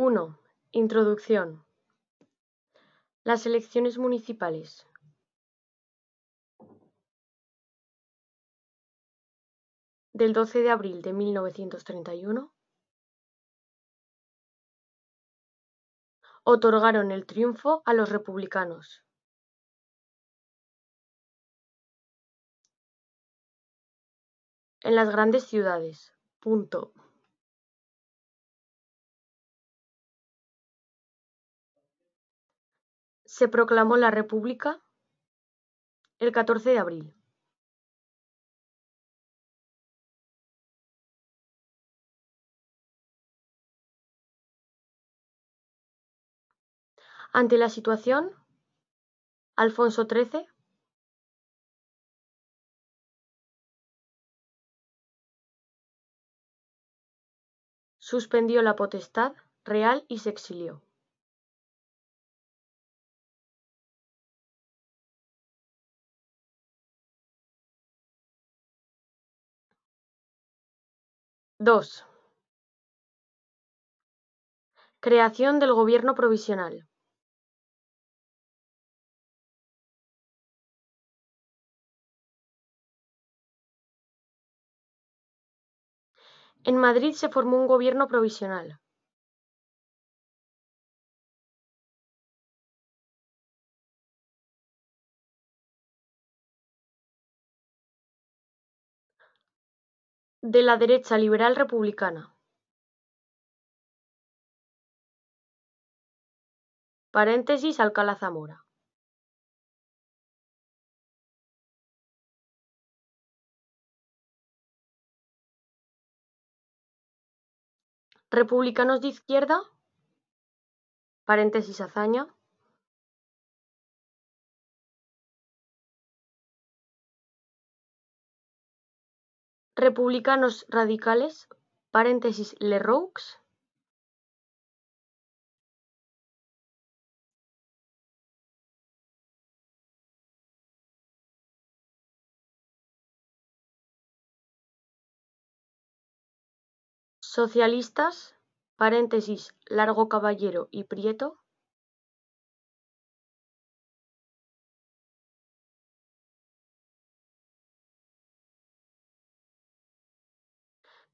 1. Introducción. Las elecciones municipales. del 12 de abril de 1931 otorgaron el triunfo a los republicanos. En las grandes ciudades. Punto. Se proclamó la República el 14 de abril. Ante la situación, Alfonso XIII suspendió la potestad real y se exilió. Dos. Creación del Gobierno Provisional. En Madrid se formó un gobierno provisional. De la derecha liberal republicana. Paréntesis Alcalá Zamora. Republicanos de izquierda. Paréntesis Azaña. Republicanos radicales, paréntesis Leroux. Socialistas, paréntesis Largo Caballero y Prieto.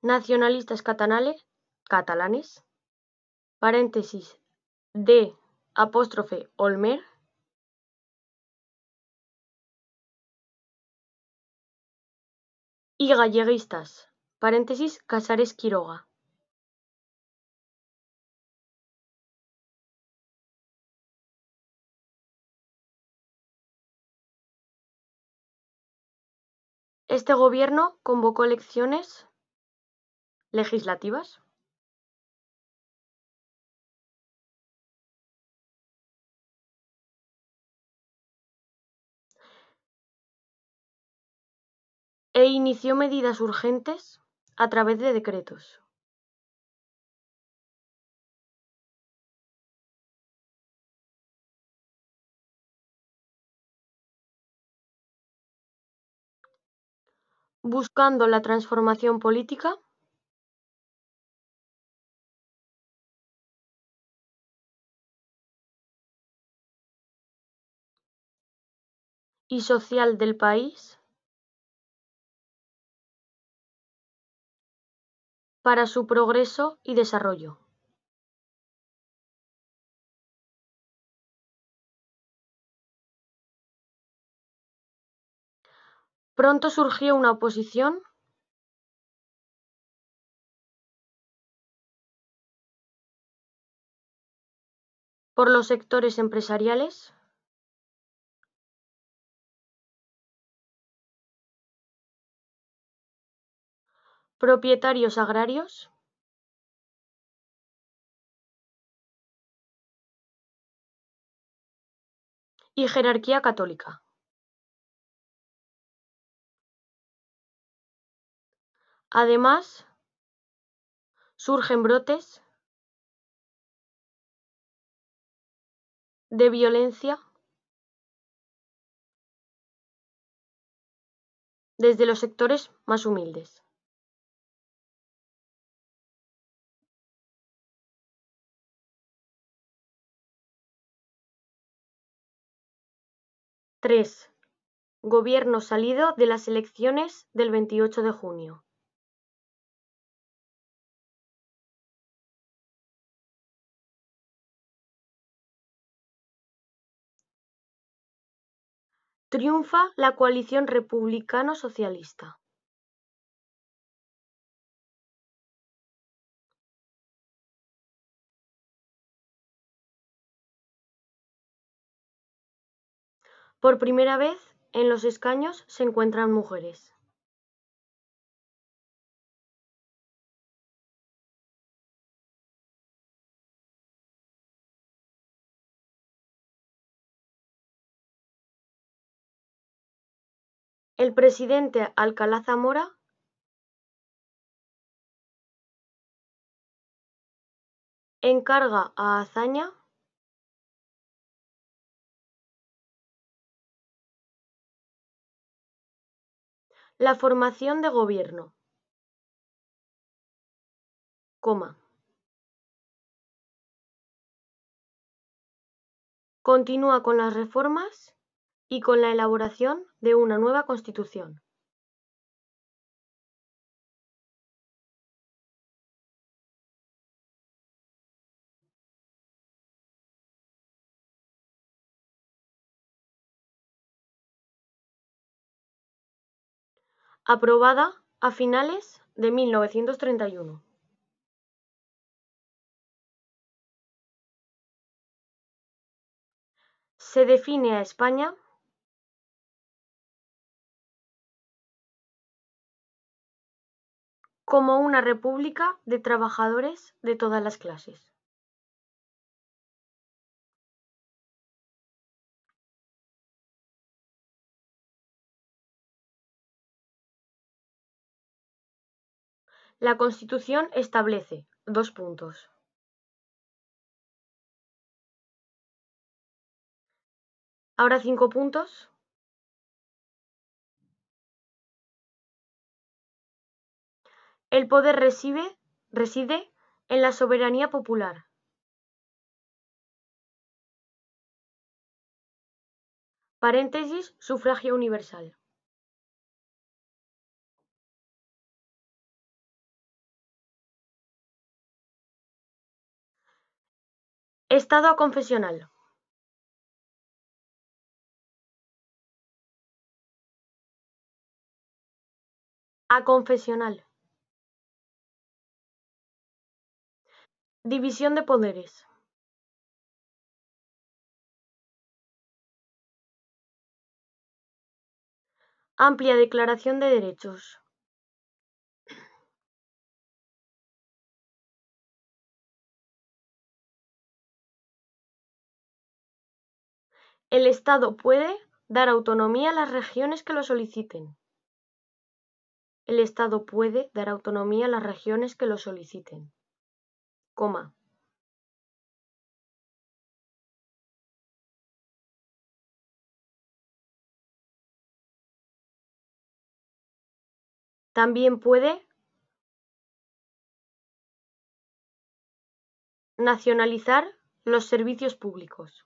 Nacionalistas catalanes, catalanes, paréntesis de apóstrofe Olmer, y galleguistas, paréntesis Casares Quiroga. Este gobierno convocó elecciones legislativas e inició medidas urgentes a través de decretos. buscando la transformación política y social del país para su progreso y desarrollo. Pronto surgió una oposición por los sectores empresariales propietarios agrarios y jerarquía católica. Además, surgen brotes de violencia desde los sectores más humildes. 3. Gobierno salido de las elecciones del 28 de junio. Triunfa la coalición republicano-socialista. Por primera vez, en los escaños se encuentran mujeres. El presidente Alcalá Zamora encarga a Azaña La formación de gobierno. Continúa con las reformas y con la elaboración de una nueva constitución. Aprobada a finales de 1931. Se define a España como una república de trabajadores de todas las clases. La Constitución establece dos puntos. Ahora cinco puntos. El poder reside, reside en la soberanía popular. Paréntesis, sufragio universal. Estado aconfesional. Aconfesional. División de poderes. Amplia declaración de derechos. El Estado puede dar autonomía a las regiones que lo soliciten. El Estado puede dar autonomía a las regiones que lo soliciten. Coma. También puede nacionalizar los servicios públicos.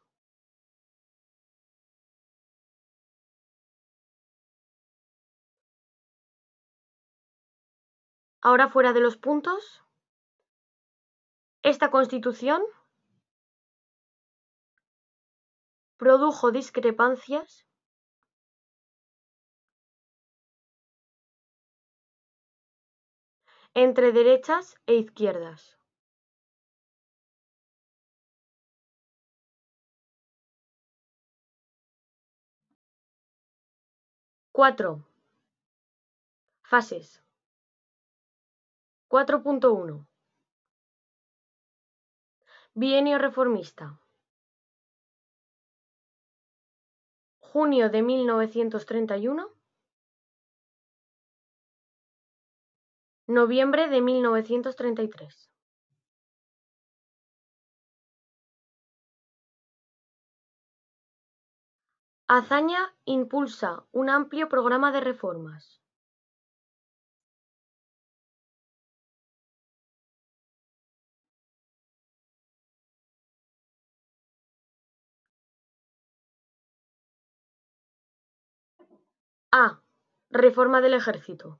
Ahora fuera de los puntos, esta constitución produjo discrepancias entre derechas e izquierdas. Cuatro. Fases. 4.1 Bienio reformista. Junio de 1931 Noviembre de 1933 Azaña impulsa un amplio programa de reformas. A. Reforma del ejército.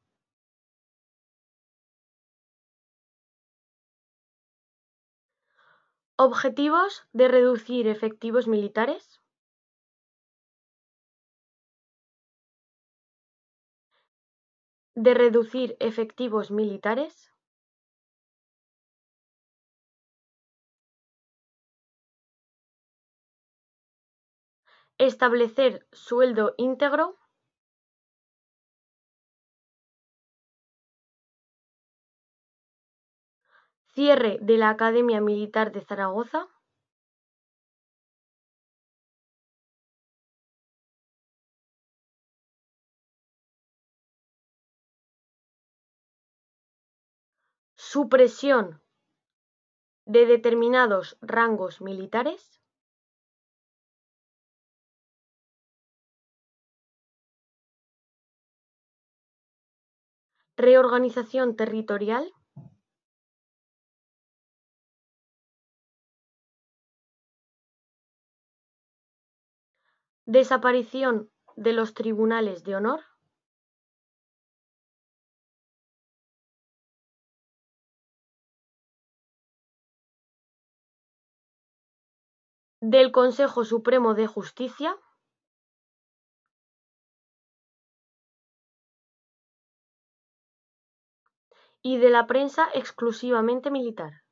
Objetivos de reducir efectivos militares. De reducir efectivos militares. Establecer sueldo íntegro. Cierre de la Academia Militar de Zaragoza. Supresión de determinados rangos militares. Reorganización territorial. Desaparición de los tribunales de honor. Del Consejo Supremo de Justicia. Y de la prensa exclusivamente militar.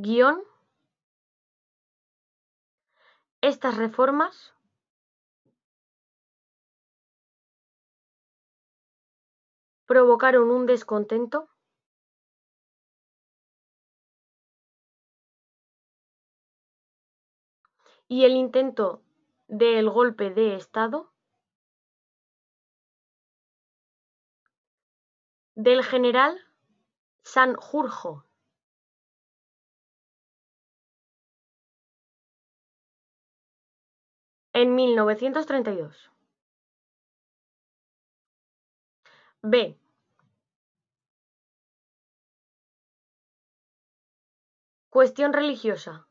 Guión. Estas reformas provocaron un descontento y el intento del golpe de Estado del general Sanjurjo. En 1932. B. Cuestión religiosa.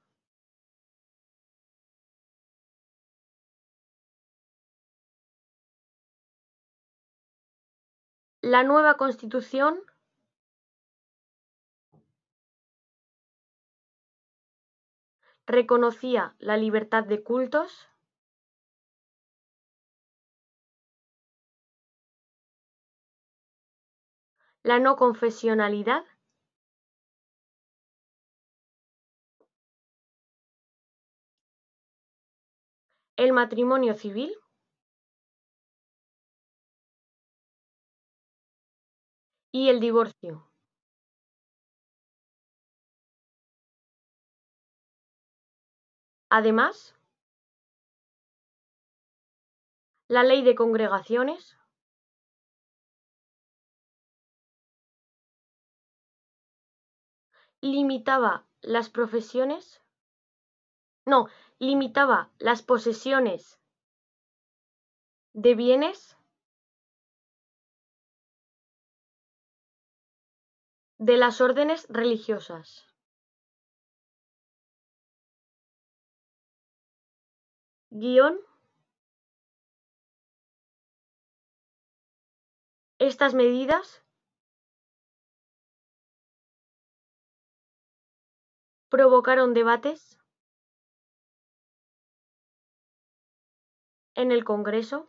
La nueva Constitución reconocía la libertad de cultos la no confesionalidad. El matrimonio civil. Y el divorcio. Además, la ley de congregaciones limitaba las profesiones, no, limitaba las posesiones de bienes de las órdenes religiosas. Guión. Estas medidas provocaron debates en el Congreso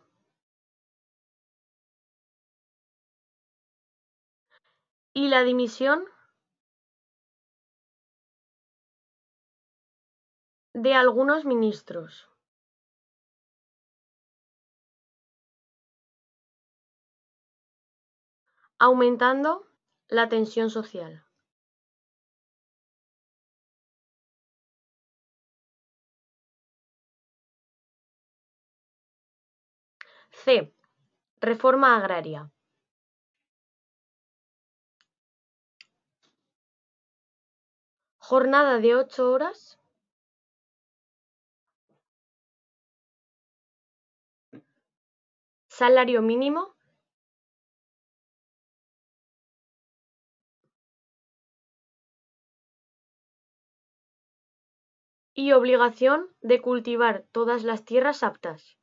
y la dimisión de algunos ministros. aumentando la tensión social. Reforma agraria. Jornada de ocho horas. Salario mínimo. y obligación de cultivar todas las tierras aptas.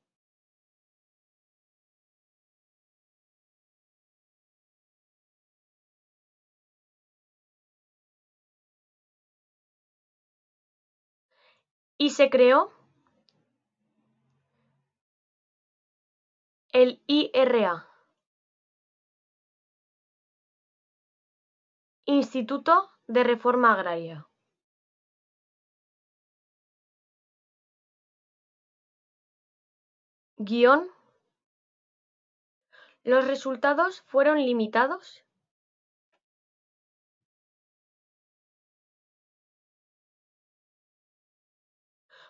Y se creó el IRA. Instituto de Reforma Agraria. Guión. Los resultados fueron limitados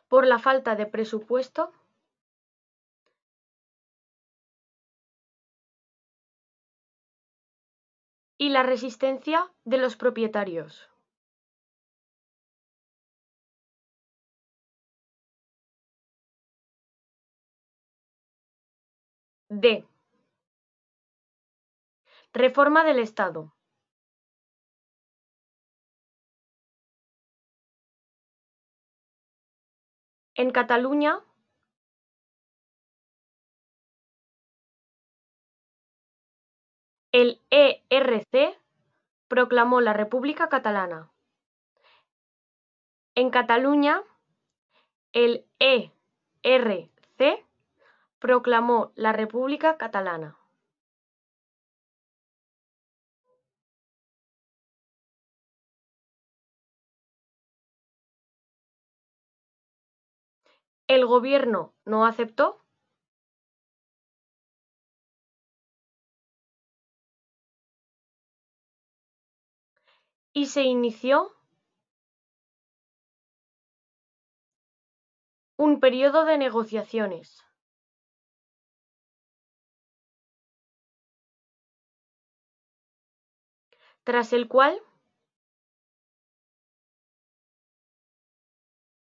por la falta de presupuesto y la resistencia de los propietarios. D. Reforma del Estado. En Cataluña el ERC proclamó la República Catalana. En Cataluña el ERC proclamó la República Catalana. El gobierno no aceptó y se inició un periodo de negociaciones. tras el cual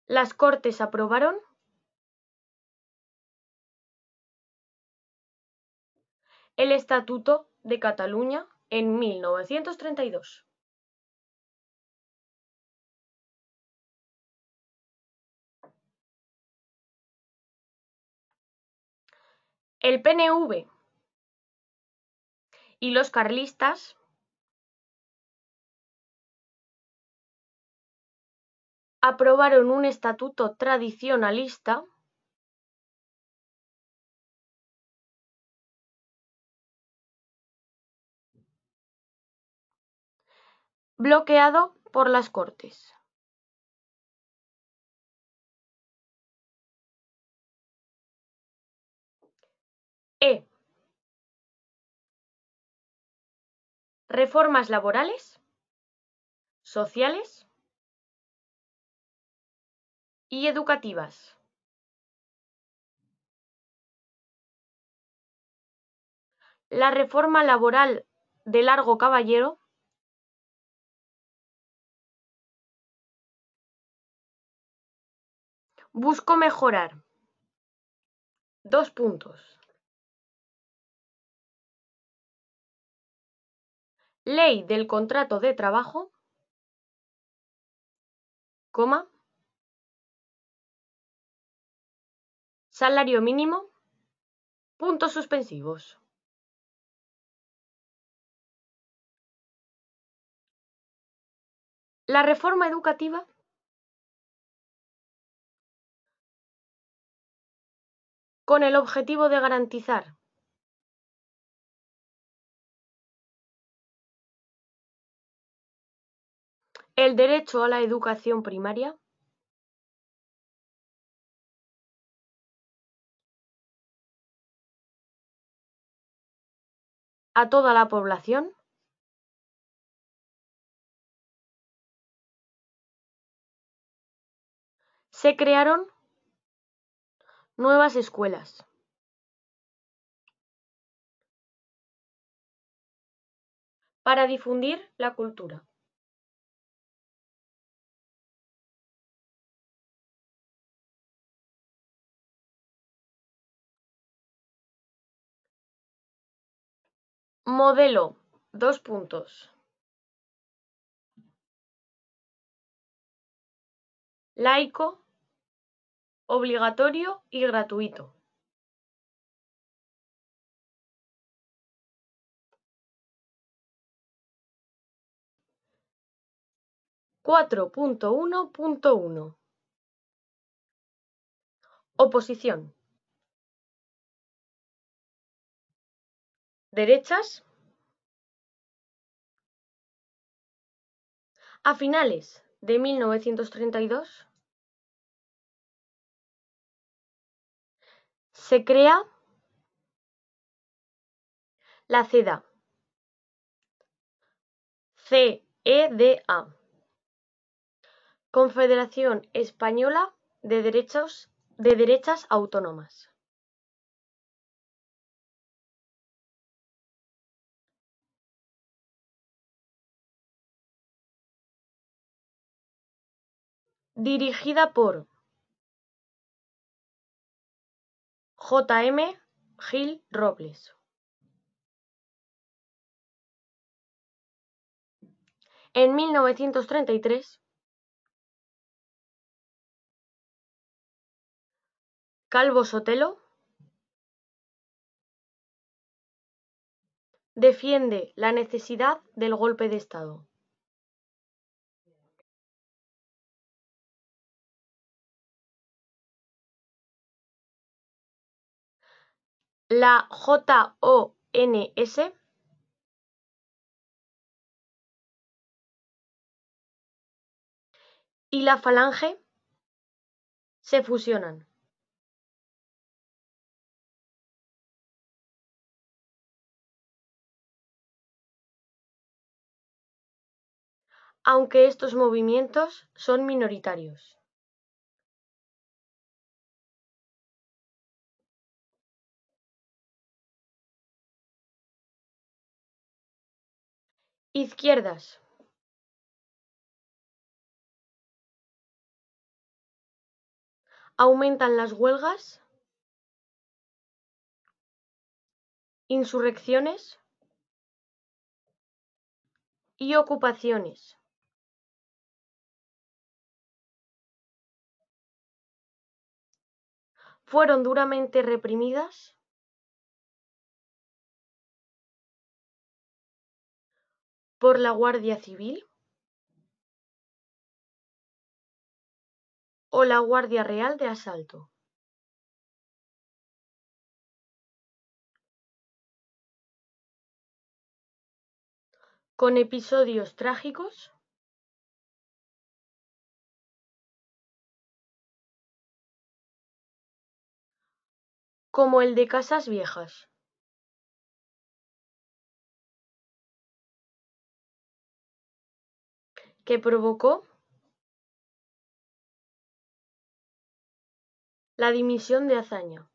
las Cortes aprobaron el Estatuto de Cataluña en 1932. El PNV y los carlistas aprobaron un estatuto tradicionalista bloqueado por las Cortes. E. Reformas laborales, sociales y educativas. La reforma laboral de Largo Caballero buscó mejorar dos puntos. Ley del contrato de trabajo, coma, Salario mínimo. Puntos suspensivos. La reforma educativa con el objetivo de garantizar el derecho a la educación primaria a toda la población? Se crearon nuevas escuelas. para difundir la cultura. Modelo: dos puntos. Laico, obligatorio y gratuito. Cuatro punto uno punto uno Oposición. Derechas. A finales de 1932 se crea la CEDA, CEDA, Confederación Española de Derechos de Derechas Autónomas. Dirigida por J. M. Gil Robles. En 1933, Calvo Sotelo defiende la necesidad del golpe de Estado. La JONS y la Falange se fusionan. Aunque estos movimientos son minoritarios. Izquierdas. Aumentan las huelgas, insurrecciones y ocupaciones. Fueron duramente reprimidas por la Guardia Civil o la Guardia Real de Asalto. Con episodios trágicos como el de Casas Viejas. Que provocó la dimisión de Azaña.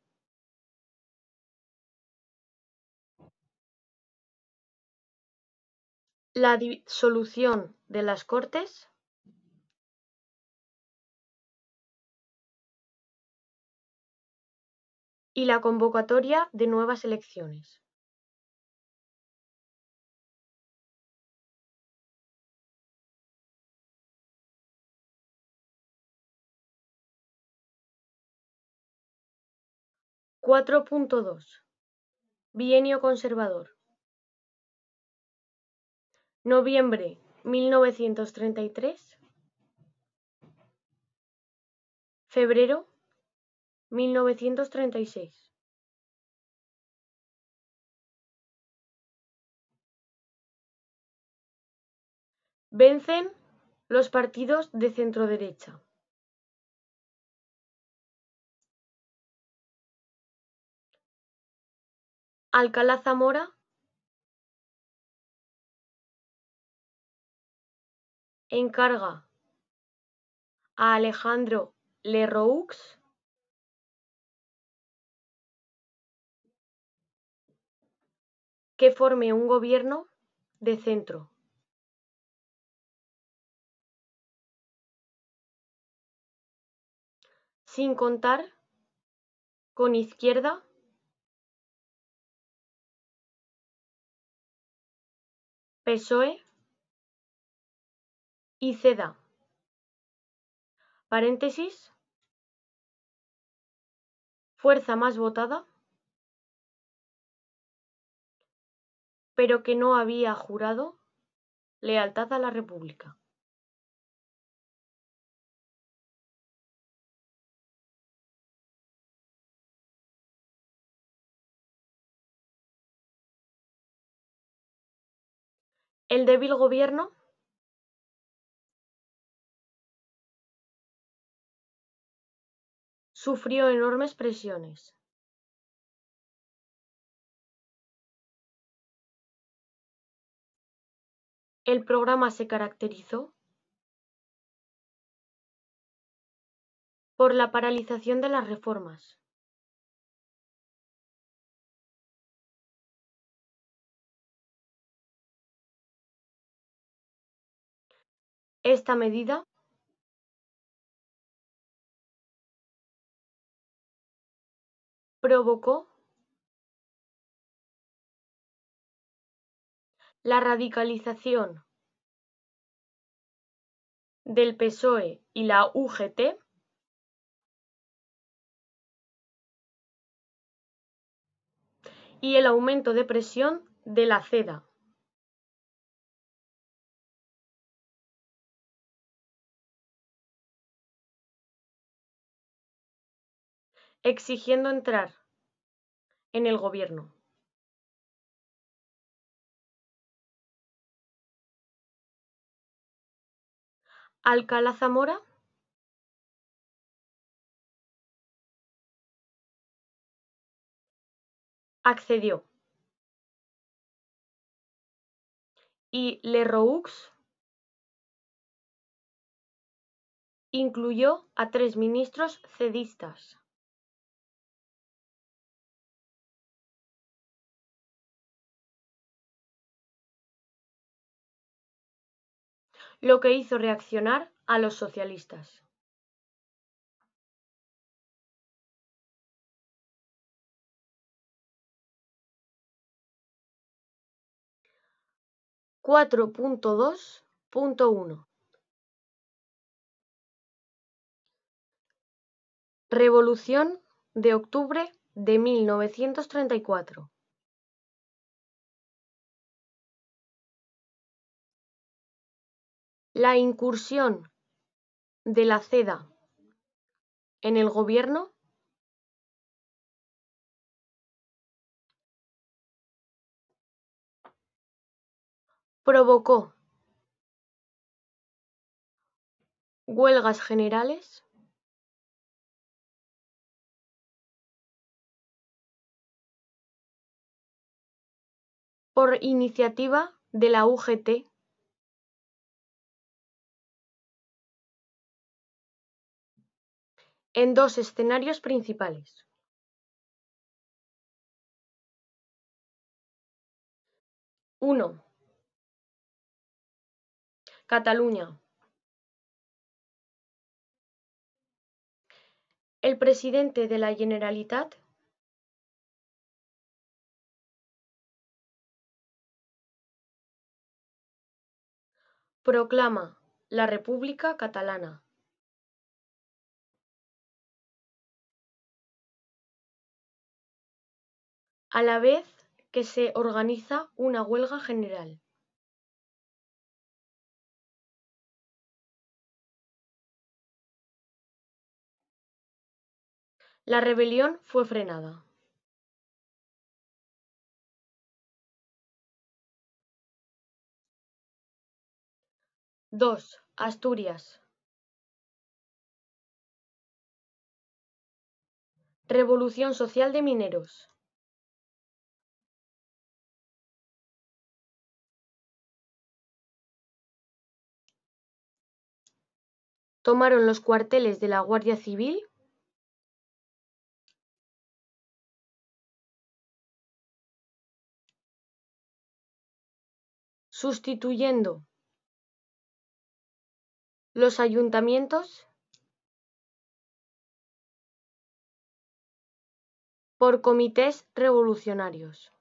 La disolución de las Cortes y la convocatoria de nuevas elecciones. Cuatro punto dos Bienio conservador. Noviembre mil novecientos treinta y tres. Febrero mil novecientos treinta y seis. Vencen los partidos de centroderecha. Alcalá Zamora encarga a Alejandro Lerroux que forme un gobierno de centro. Sin contar con Izquierda PSOE y CEDA. Paréntesis. fuerza más votada, pero que no había jurado lealtad a la República. El débil gobierno sufrió enormes presiones. El programa se caracterizó por la paralización de las reformas. Esta medida provocó la radicalización del PSOE y la UGT y el aumento de presión de la CEDA. Exigiendo entrar en el gobierno. Alcalá Zamora accedió y Lerroux incluyó a tres ministros cedistas. Lo que hizo reaccionar a los socialistas. Cuatro punto dos punto uno Revolución de octubre de 1934 La incursión de la CEDA en el gobierno provocó huelgas generales por iniciativa de la UGT en dos escenarios principales. Uno. Cataluña. El presidente de la Generalitat proclama la República Catalana. A la vez que se organiza una huelga general. La rebelión fue frenada. Dos. Asturias. Revolución social de mineros. Tomaron los cuarteles de la Guardia Civil sustituyendo. Los ayuntamientos. Por comités revolucionarios.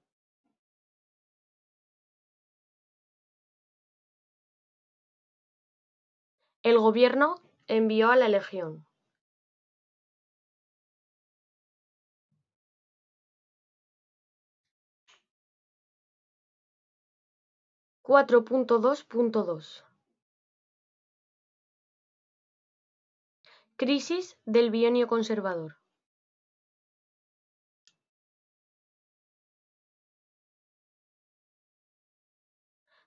El gobierno Envió a la Legión. Cuatro punto dos punto dos. Crisis del bienio conservador.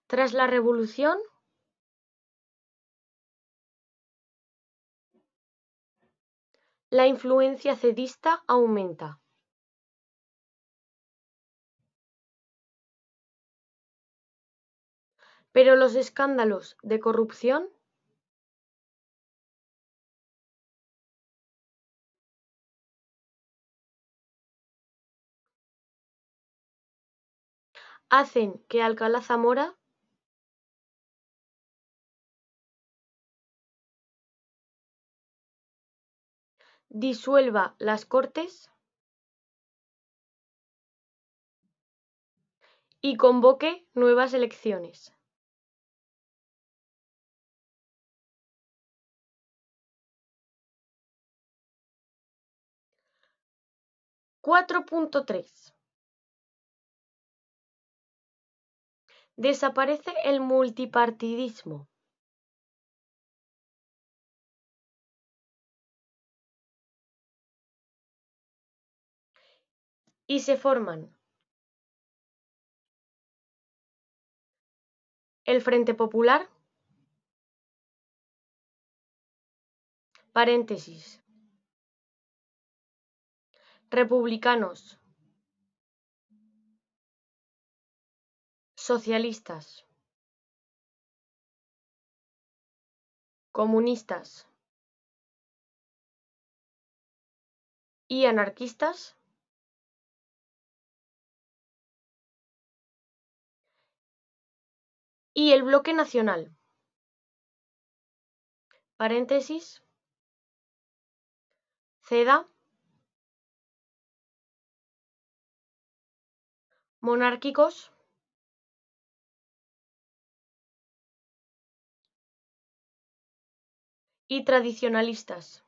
Tras la revolución, la influencia cedista aumenta. Pero los escándalos de corrupción hacen que Alcalá Zamora disuelva las Cortes y convoque nuevas elecciones. Cuatro punto tres. Desaparece el multipartidismo. Y se forman. El Frente Popular, paréntesis, republicanos, socialistas, comunistas. Y anarquistas y el bloque nacional. Paréntesis. CEDA. Monárquicos. Y tradicionalistas.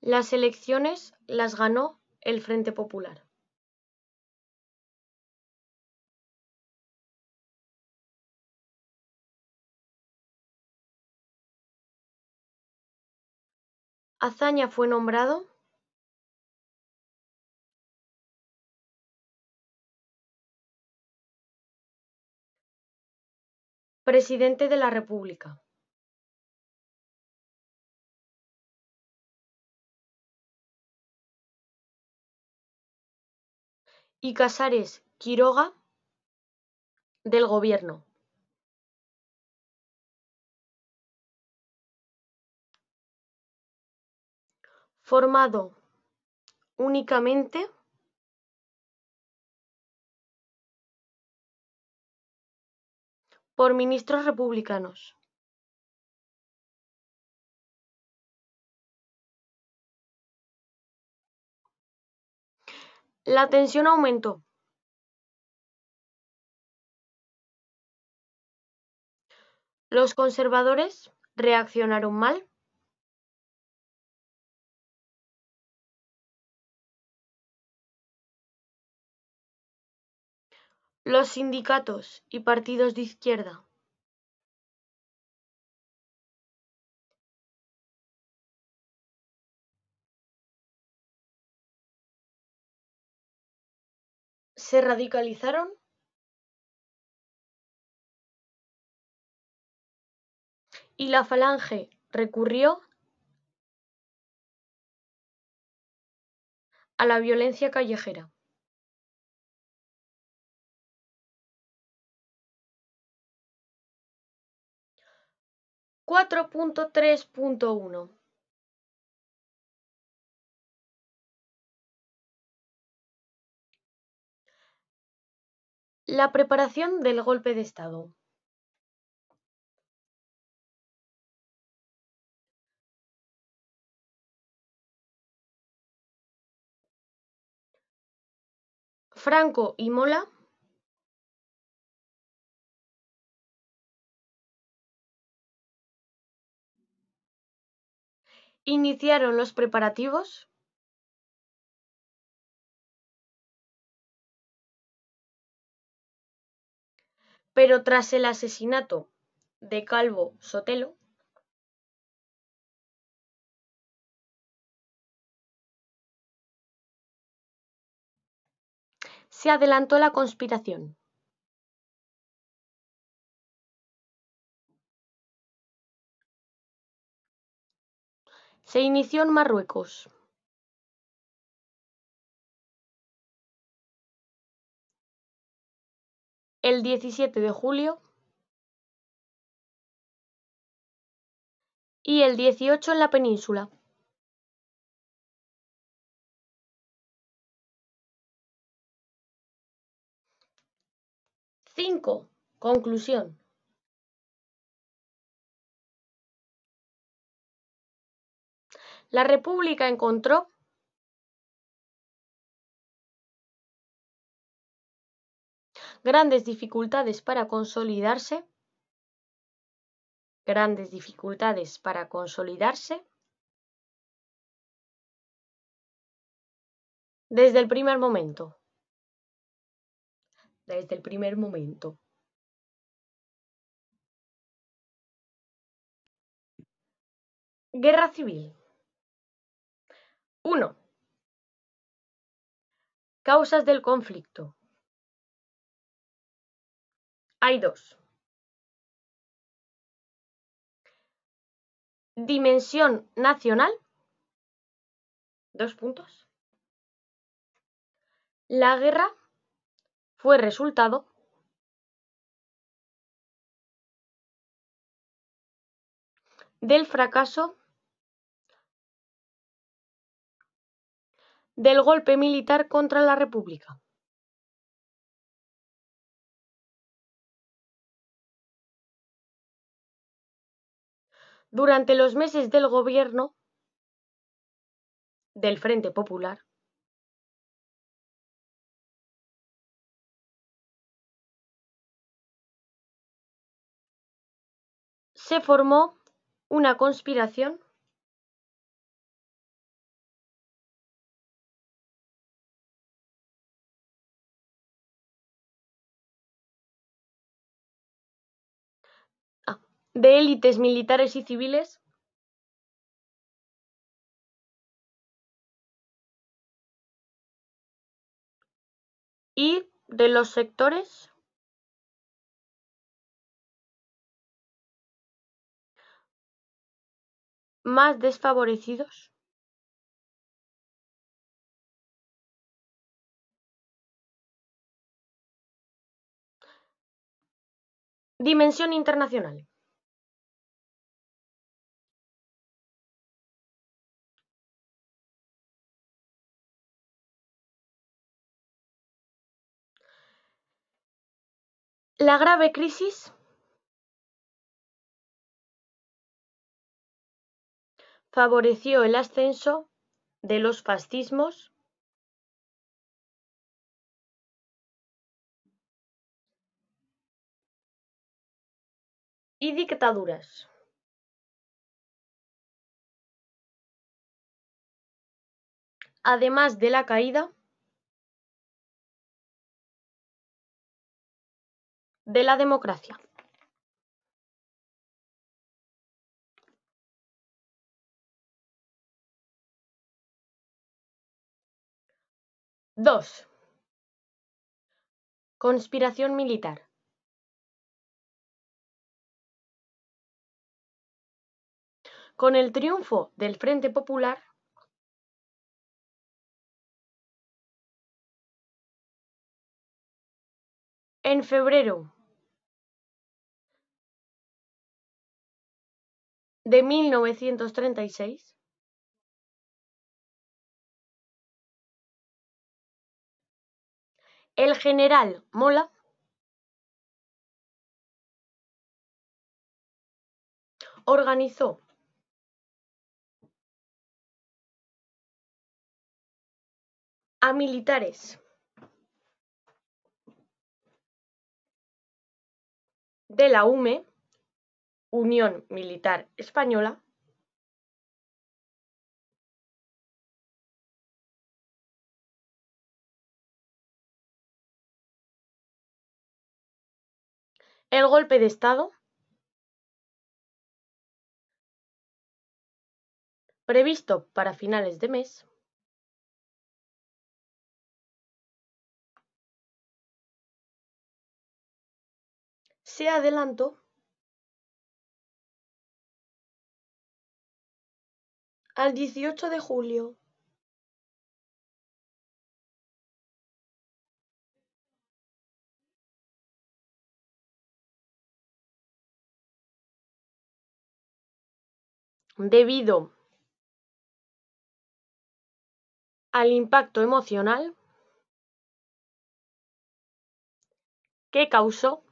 Las elecciones las ganó el Frente Popular. Azaña fue nombrado presidente de la República. Y Casares Quiroga del Gobierno. Formado únicamente por ministros republicanos. La tensión aumentó. Los conservadores reaccionaron mal. Los sindicatos y partidos de izquierda se radicalizaron y la Falange recurrió a la violencia callejera. Cuatro punto tres punto uno La preparación del golpe de Estado. Franco y Mola iniciaron los preparativos Pero tras el asesinato de Calvo Sotelo, se adelantó la conspiración. Se inició en Marruecos. El 17 de julio y el 18 en la península. Cinco. Conclusión. La República encontró grandes dificultades para consolidarse, grandes dificultades para consolidarse desde el primer momento. Desde el primer momento. Guerra civil. 1. Causas del conflicto. Hay dos. Dimensión nacional. Dos puntos. La guerra fue resultado del fracaso del golpe militar contra la República. Durante los meses del gobierno del Frente Popular, se formó una conspiración de élites militares y civiles y de los sectores más desfavorecidos Dimensión internacional. La grave crisis favoreció el ascenso de los fascismos y dictaduras. Además de la caída de la democracia. Dos. Conspiración militar. Con el triunfo del Frente Popular, en febrero de 1936, el general Mola organizó a militares de la UME Unión Militar Española. El golpe de Estado. Previsto para finales de mes. Se adelantó al 18 de julio. Debido al impacto emocional que causó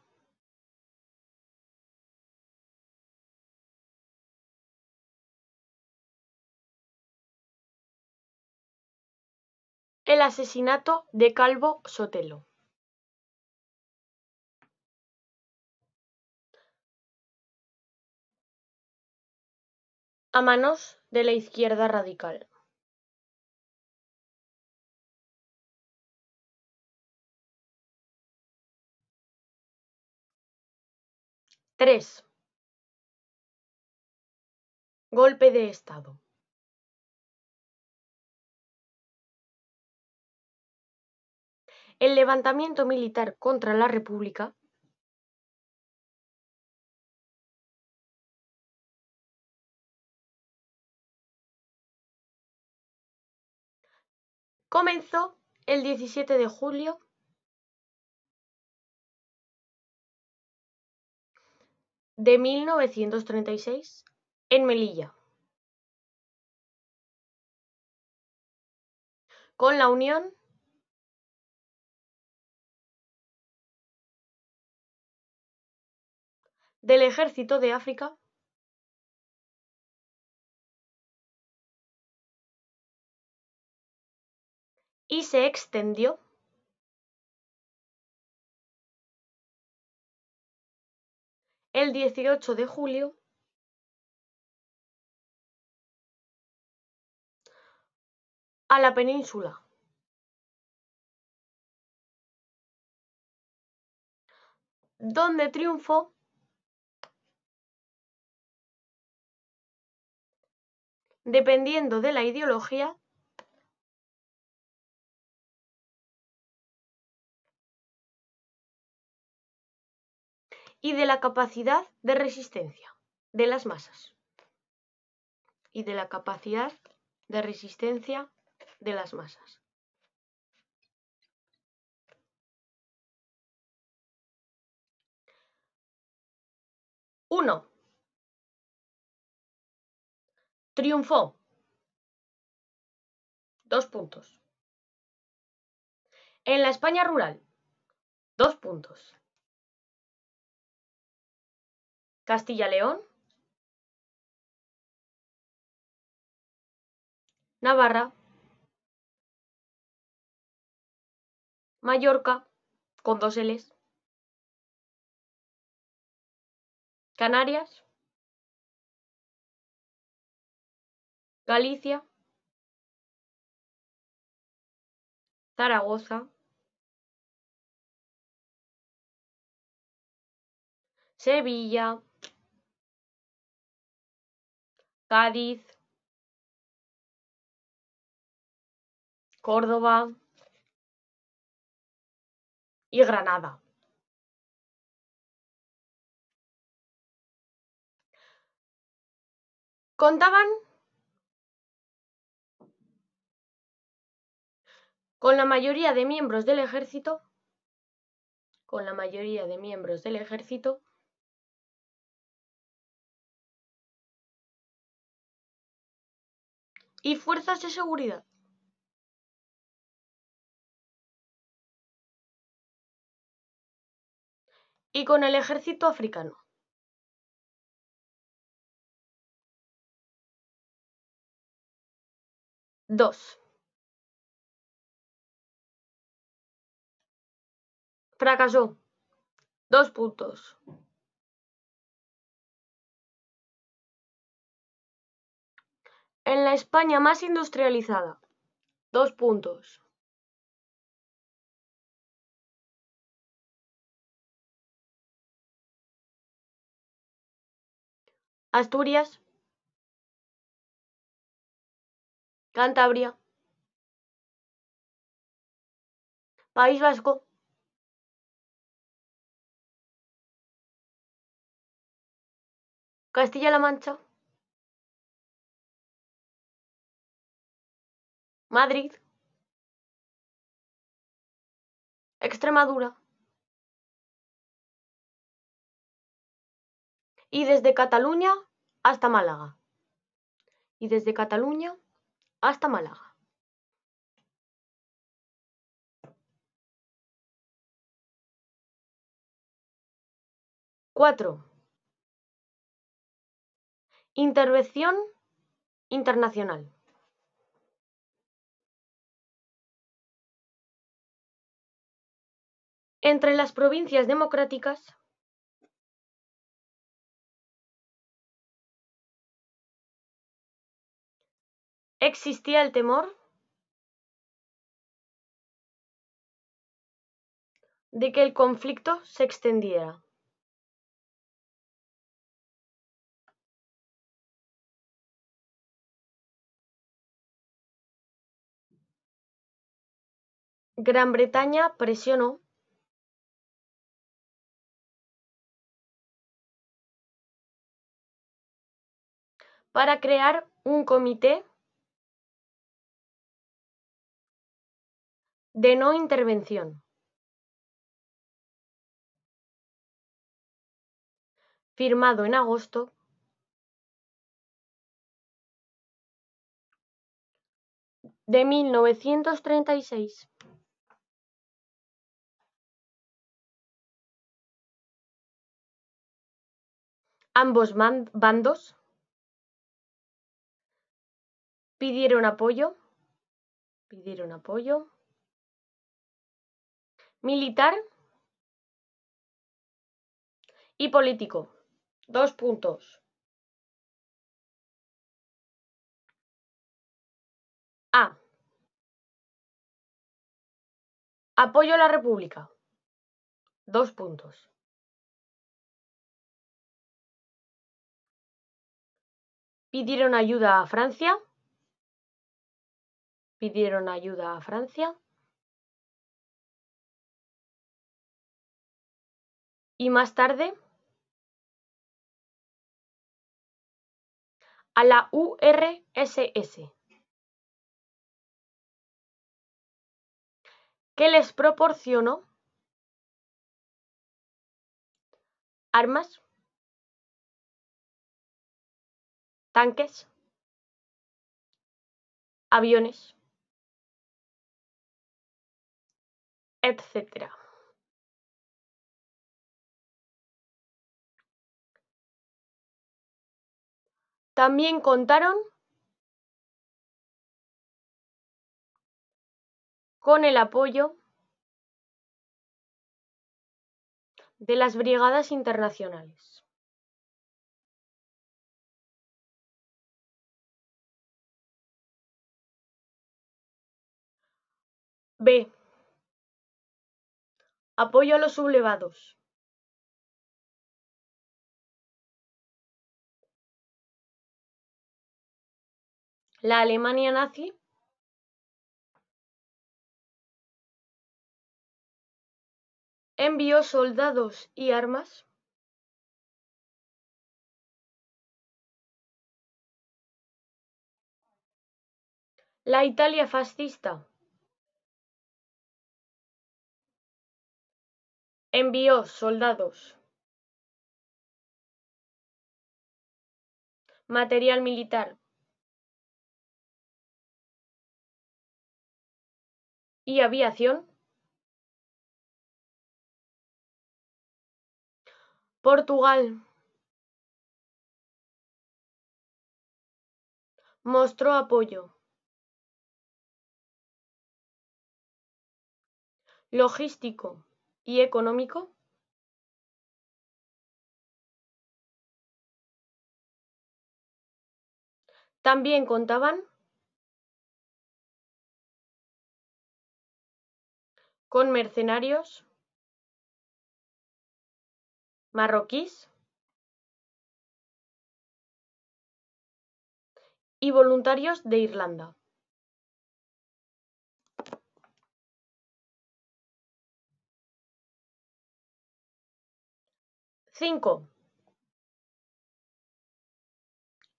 el asesinato de Calvo Sotelo. a manos de la izquierda radical. Tres. Golpe de Estado. El levantamiento militar contra la República comenzó el 17 de julio de 1936 en Melilla, con la unión del Ejército de África y se extendió el 18 de julio a la península. donde triunfó dependiendo de la ideología y de la capacidad de resistencia de las masas y de la capacidad de resistencia de las masas. Uno. Triunfó. Dos puntos. En la España rural. Dos puntos. Castilla-León, Navarra, Mallorca, con dos L's, Canarias, Galicia, Zaragoza, Sevilla, Cádiz, Córdoba. Y Granada. Contaban con la mayoría de miembros del ejército, con la mayoría de miembros del ejército y fuerzas de seguridad. Y con el ejército africano. Dos. Fracasó. Dos puntos. en la España más industrializada. Dos puntos. Asturias, Cantabria, País Vasco, Castilla-La Mancha, Madrid, Extremadura y desde Cataluña hasta Málaga. Y desde Cataluña hasta Málaga. Cuatro. Intervención internacional. Entre las provincias democráticas existía el temor de que el conflicto se extendiera. Gran Bretaña presionó para crear un comité de no intervención. Firmado en agosto de 1936. Ambos bandos pidieron apoyo, pidieron apoyo militar y político. Dos puntos. A. Apoyo a la República. Dos puntos. Pidieron ayuda a Francia. Pidieron ayuda a Francia. Y más tarde a la URSS, que les proporcionó armas, tanques, aviones, etc. También contaron con el apoyo de las brigadas internacionales. B. Apoyo a los sublevados. La Alemania nazi envió soldados y armas La Italia fascista envió soldados, material militar. Y aviación. Portugal. Mostró apoyo. Logístico y económico también contaban con mercenarios marroquíes y voluntarios de Irlanda. Cinco.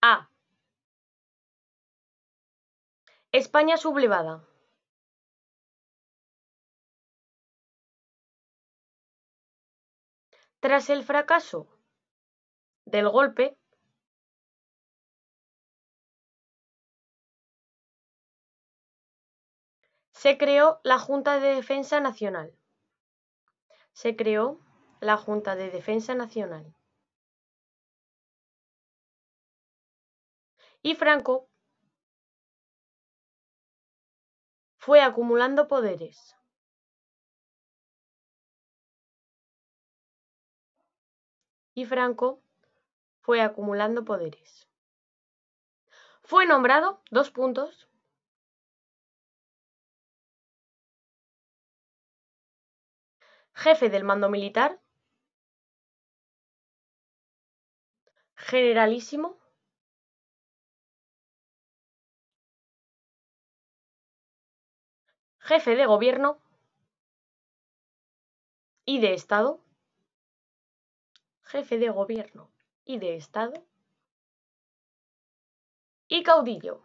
A. España sublevada. Tras el fracaso del golpe, se creó la Junta de Defensa Nacional. Se creó la Junta de Defensa Nacional. Y Franco fue acumulando poderes. Y Franco fue acumulando poderes. Fue nombrado, dos puntos, jefe del mando militar, generalísimo, jefe de gobierno y de Estado, jefe de gobierno y de Estado, y caudillo.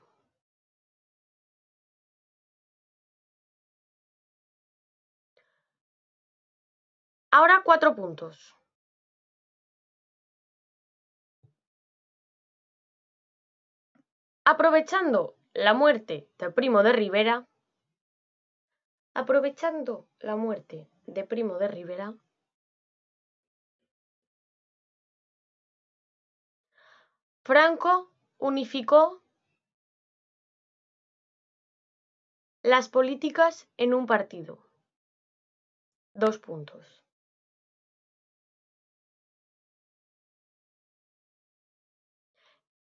Ahora cuatro puntos. Aprovechando la muerte de Primo de Rivera, aprovechando la muerte de Primo de Rivera, Franco unificó las políticas en un partido. Dos puntos.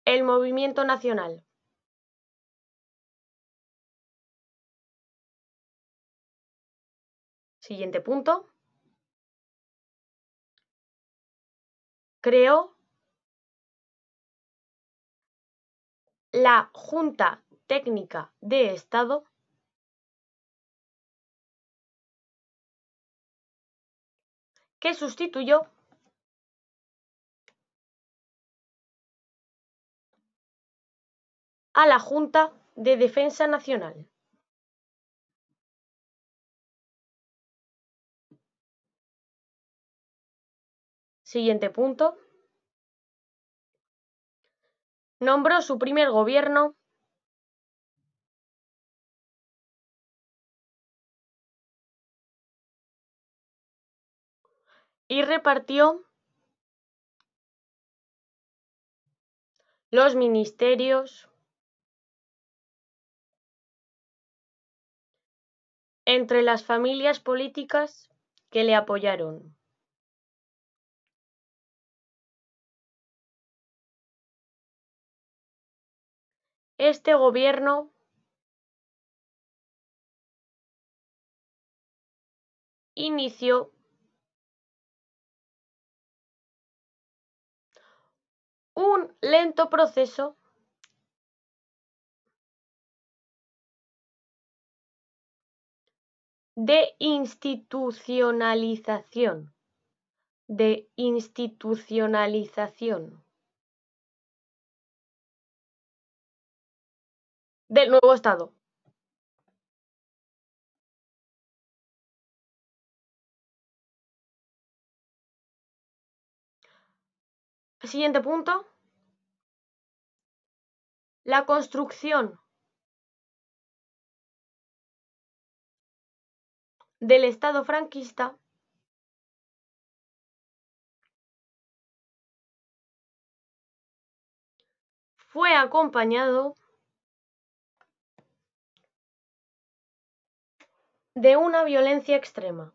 El movimiento nacional. Siguiente punto. Creó la Junta Técnica de Estado que sustituyó a la Junta de Defensa Nacional. Siguiente punto. Nombró su primer gobierno y repartió los ministerios entre las familias políticas que le apoyaron. Este gobierno inició un lento proceso de institucionalización, de institucionalización del nuevo Estado. Siguiente punto. La construcción del Estado franquista fue acompañado de una violencia extrema.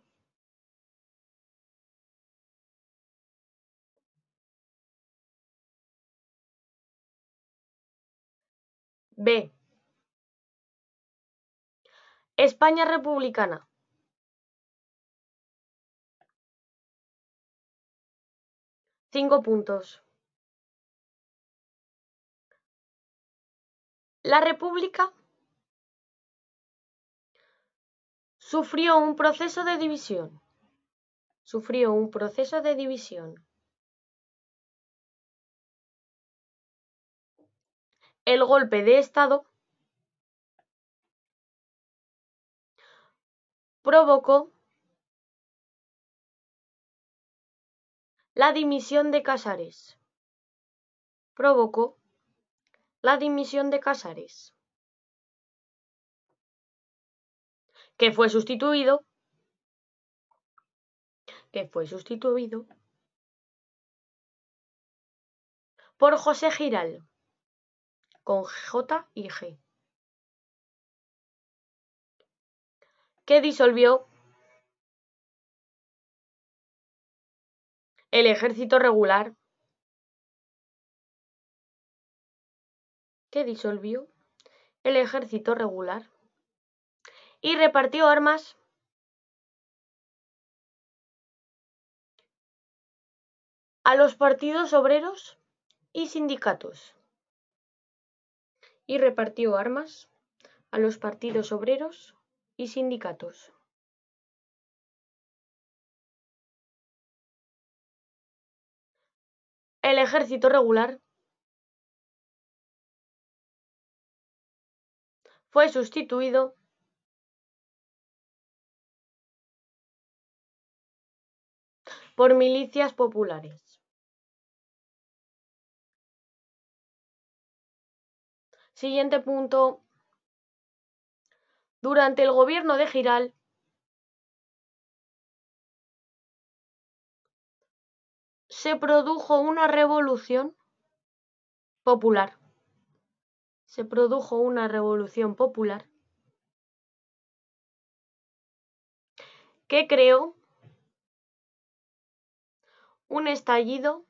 B. España republicana. Cinco puntos. La República sufrió un proceso de división. Sufrió un proceso de división. El golpe de Estado provocó la dimisión de Casares. Provocó la dimisión de Casares, que fue sustituido que fue sustituido por José Giral, con J y G, que disolvió el ejército regular. Que disolvió el ejército regular. Y repartió armas. A los partidos obreros y sindicatos. Y repartió armas a los partidos obreros y sindicatos. El ejército regular fue sustituido por milicias populares. Siguiente punto. Durante el gobierno de Giral, se produjo una revolución popular. Se produjo una revolución popular que creó un estallido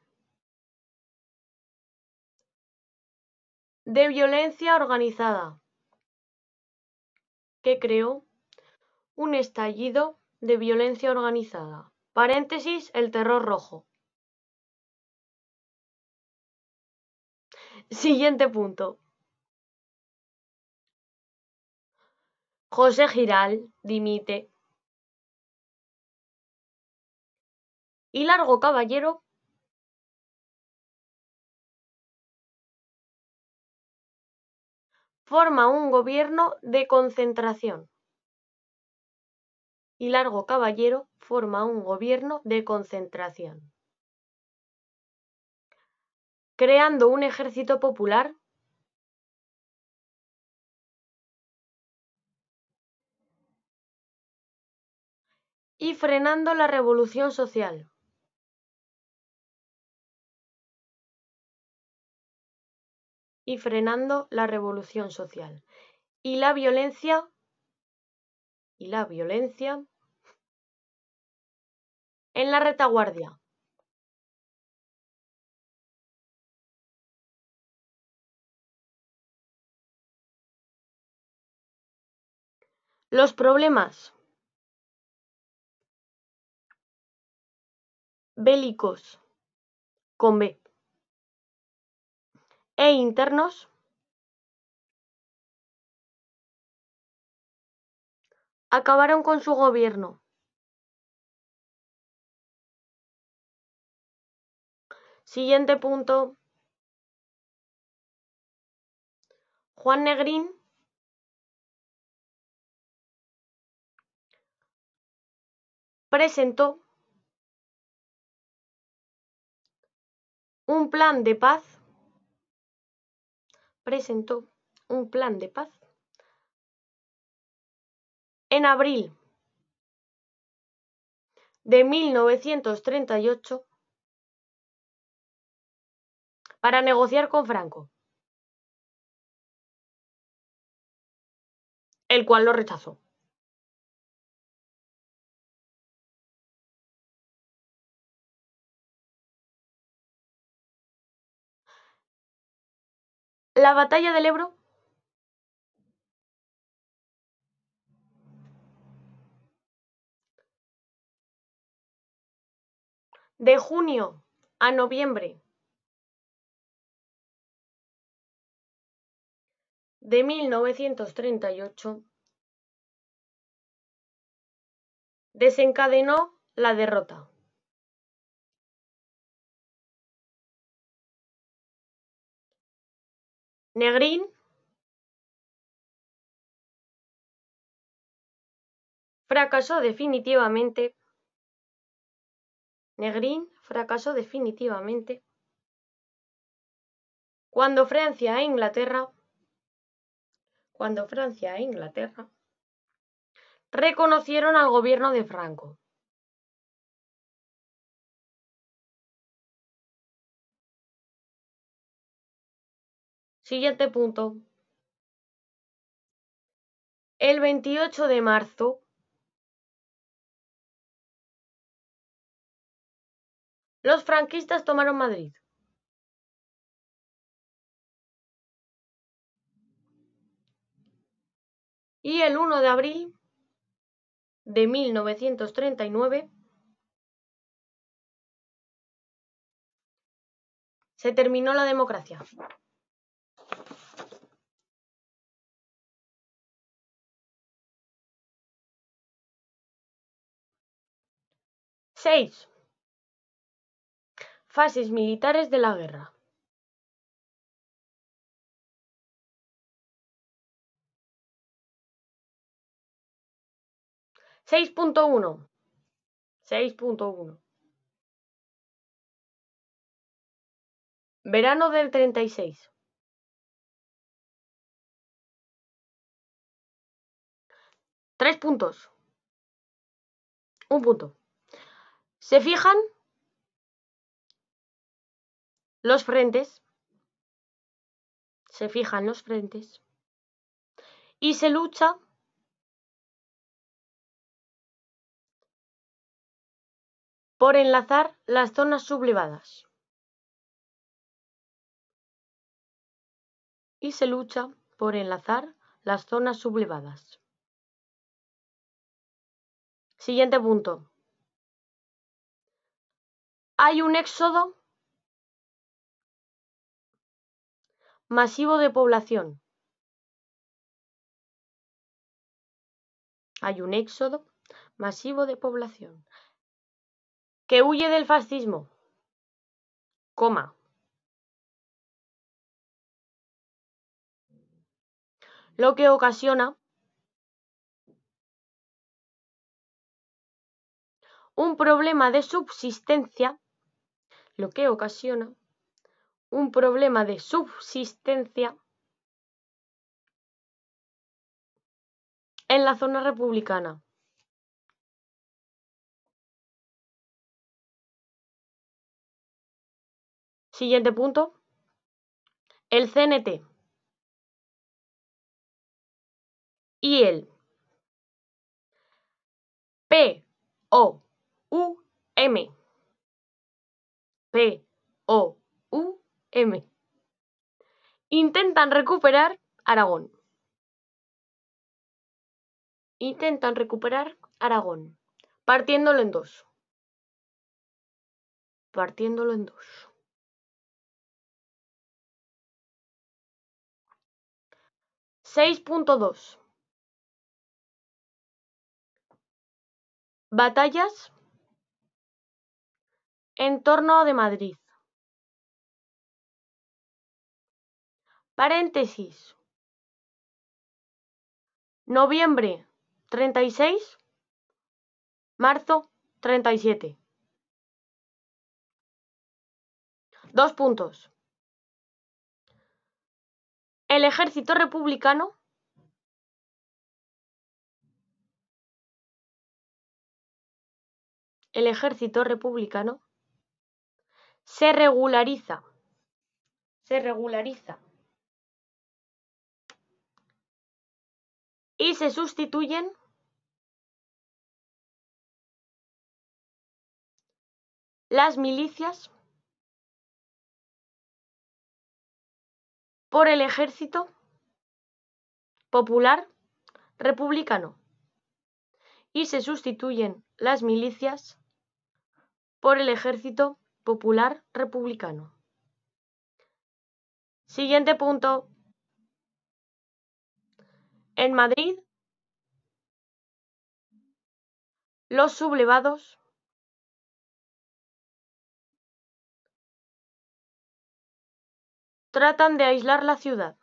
de violencia organizada que creó un estallido de violencia organizada. Paréntesis, el terror rojo. Siguiente punto. José Giral dimite. Y Largo Caballero forma un gobierno de concentración. Y Largo Caballero forma un gobierno de concentración, creando un ejército popular y frenando la revolución social. y frenando la revolución social. Y la violencia y la violencia en la retaguardia. Los problemas. Bélicos. Con B. E internos. Acabaron con su gobierno. Siguiente punto. Juan Negrín presentó un plan de paz presentó un plan de paz en abril de 1938 para negociar con Franco, el cual lo rechazó. La batalla del Ebro de junio a noviembre. De 1938 desencadenó la derrota. Negrín fracasó definitivamente. Negrín fracasó definitivamente cuando Francia e Inglaterra cuando Francia e Inglaterra reconocieron al gobierno de Franco. Siguiente punto. El 28 de marzo los franquistas tomaron Madrid. Y el 1 de abril de 1939 se terminó la democracia. Seis. Fases militares de la guerra. Seis punto uno. Seis punto uno. Verano del treinta y seis. Tres puntos. Un punto. Se fijan los frentes, se fijan los frentes y se lucha por enlazar las zonas sublevadas. Y se lucha por enlazar las zonas sublevadas. Siguiente punto hay un éxodo masivo de población. Hay un éxodo masivo de población que huye del fascismo. Lo que ocasiona un problema de subsistencia lo que ocasiona un problema de subsistencia en la zona republicana. Siguiente punto. El CNT y el P-O-U-M P-O-U-M. Intentan recuperar Aragón. Intentan recuperar Aragón, partiéndolo en dos. Partiéndolo en dos. Seis punto dos. Batallas Entorno de Madrid. Paréntesis. Noviembre 36. Marzo 37. Dos puntos. El ejército republicano el ejército republicano se regulariza. Se regulariza. Y se sustituyen las milicias por el ejército popular republicano y se sustituyen las milicias por el ejército Popular Republicano. Siguiente punto. En Madrid, los sublevados tratan de aislar la ciudad.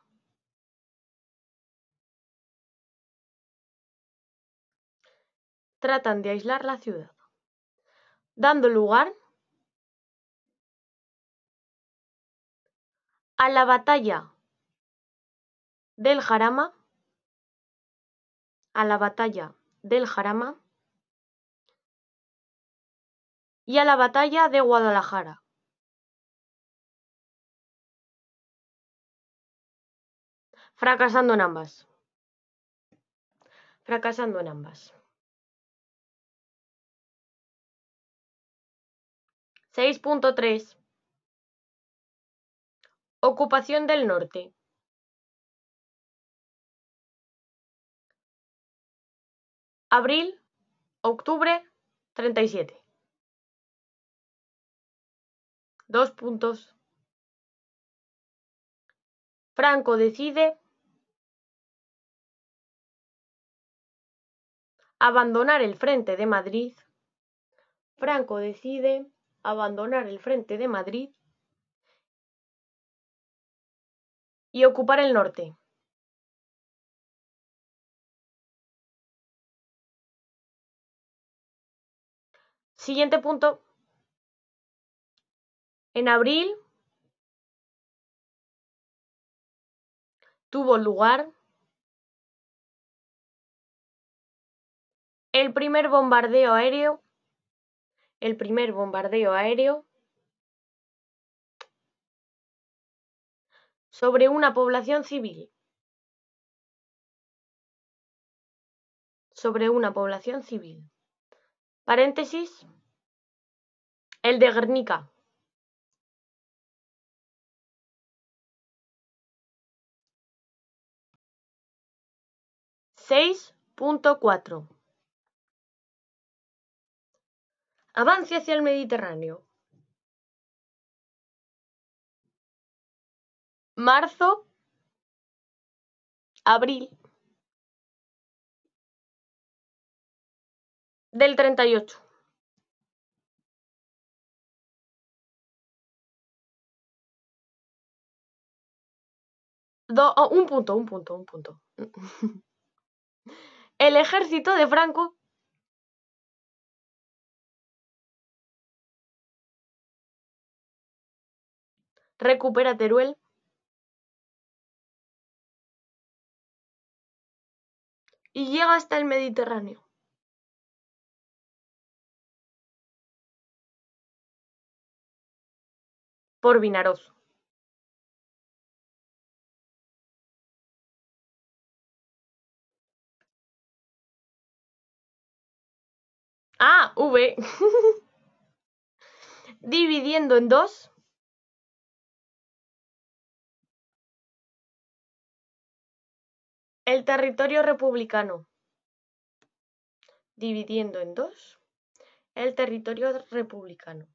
Tratan de aislar la ciudad, dando lugar a la batalla del Jarama, a la batalla del Jarama y a la batalla de Guadalajara. Fracasando en ambas. Fracasando en ambas. 6.3 Ocupación del norte. Abril, octubre, 37. Dos puntos. Franco decide abandonar el frente de Madrid. Franco decide abandonar el frente de Madrid y ocupar el norte. Siguiente punto. En abril tuvo lugar el primer bombardeo aéreo el primer bombardeo aéreo sobre una población civil. Sobre una población civil. Paréntesis. El de Guernica. Seis punto cuatro. Avance hacia el Mediterráneo. Marzo, abril del 38. Do, oh, un punto, un punto, un punto. El ejército de Franco recupera Teruel llega hasta el Mediterráneo. Por Vinaroz. Ah, V. Dividiendo en dos. El territorio republicano. Dividiendo en dos. El territorio republicano.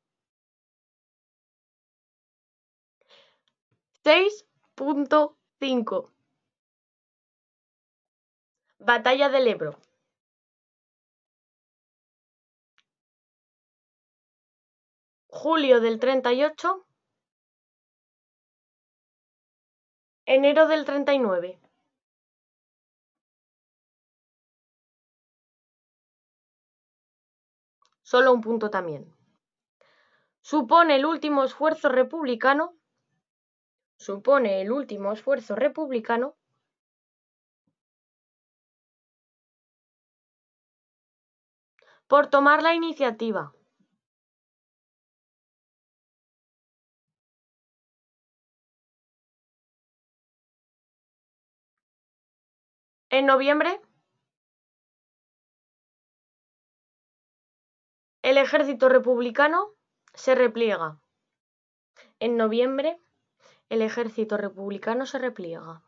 6.5 Batalla del Ebro. Julio del 38. Enero del 39. Solo un punto también. Supone el último esfuerzo republicano. Supone el último esfuerzo republicano por tomar la iniciativa. En noviembre El ejército republicano se repliega. En noviembre, el ejército republicano se repliega.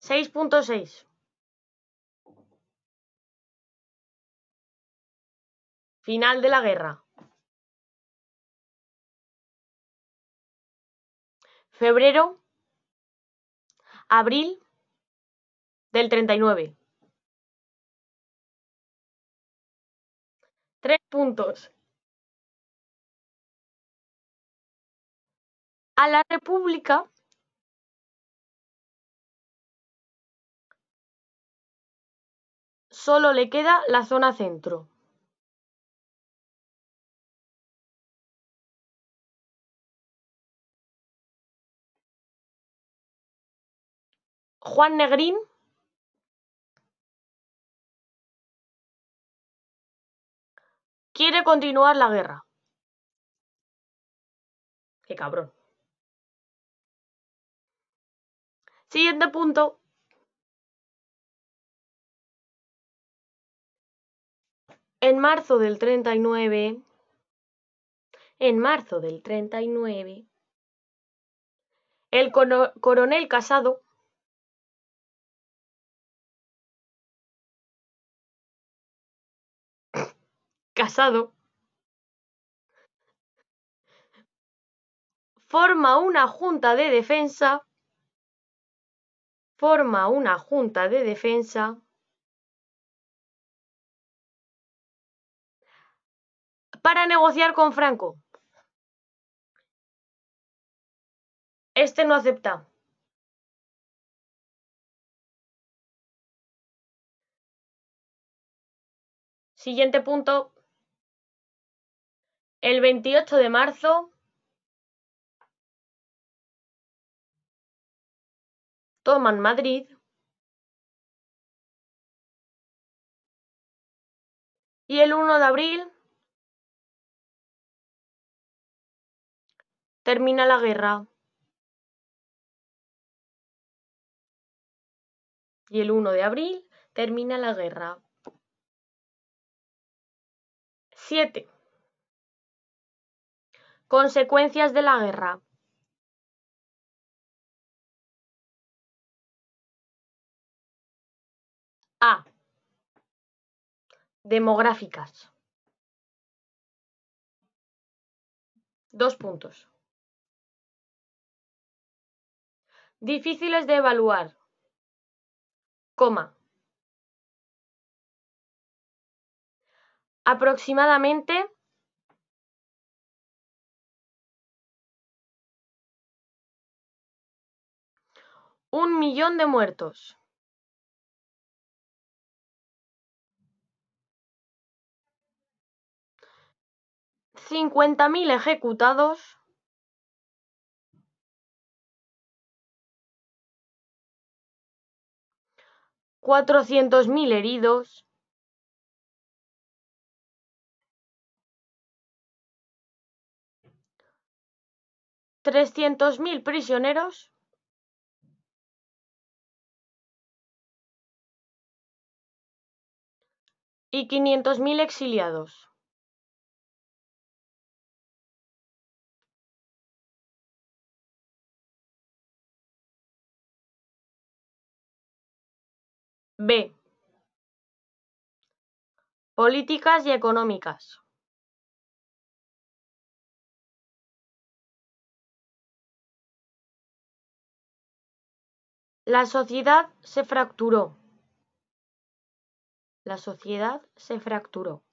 Seis punto seis. Final de la guerra. febrero, abril del 39. Tres puntos. A la República solo le queda la zona centro. Juan Negrín quiere continuar la guerra. Qué cabrón. Siguiente punto. En marzo del 39, en marzo del 39, el coronel Casado Casado forma una junta de defensa forma una junta de defensa para negociar con Franco. Este no acepta. Siguiente punto. El 28 de marzo toman Madrid y el 1 de abril termina la guerra. Y el 1 de abril termina la guerra. 7. Consecuencias de la guerra. A. Demográficas. Dos puntos. Difíciles de evaluar. Coma. Aproximadamente un millón de muertos. Cincuenta mil ejecutados. Cuatrocientos mil heridos. Trescientos mil prisioneros. Y quinientos mil exiliados. B. Políticas y económicas. La sociedad se fracturó. La sociedad se fracturó.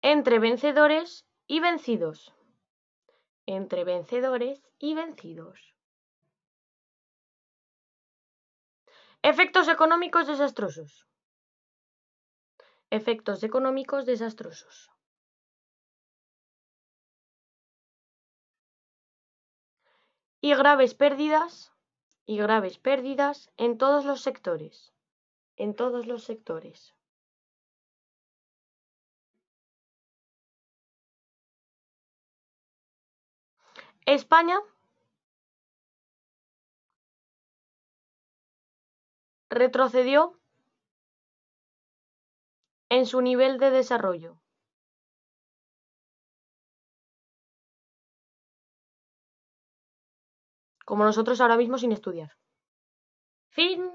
Entre vencedores y vencidos. Entre vencedores y vencidos. Efectos económicos desastrosos. Efectos económicos desastrosos. Y graves pérdidas, y graves pérdidas en todos los sectores. En todos los sectores. España retrocedió en su nivel de desarrollo. Como nosotros ahora mismo sin estudiar. Fin.